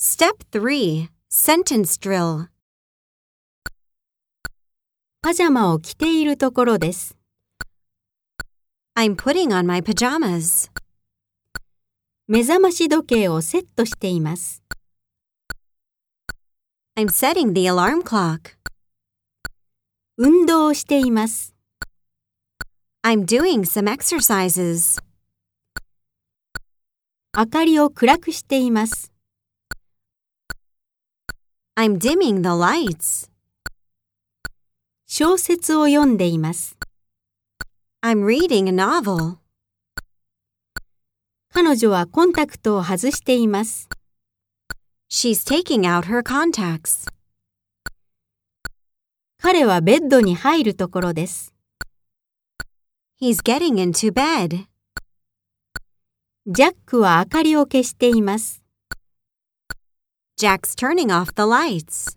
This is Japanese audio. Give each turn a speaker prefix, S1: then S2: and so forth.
S1: Step 3 Sentence Drill
S2: パジャマを着ているところです。
S1: I'm putting on my pajamas.
S2: 目覚まし時計をセットしています。
S1: I'm setting the alarm clock.
S2: 運動をしています。
S1: I'm doing some exercises.
S2: 明かりを暗くしています。
S1: I'm dimming the lights.
S2: 小説を読んでいます。
S1: I'm reading a novel.
S2: 彼女はコンタクトを外しています。
S1: She's taking out her contacts.
S2: 彼はベッドに入るところです。
S1: He's getting into bed.
S2: ジャックは明かりを消しています。
S1: Jack's turning off the lights.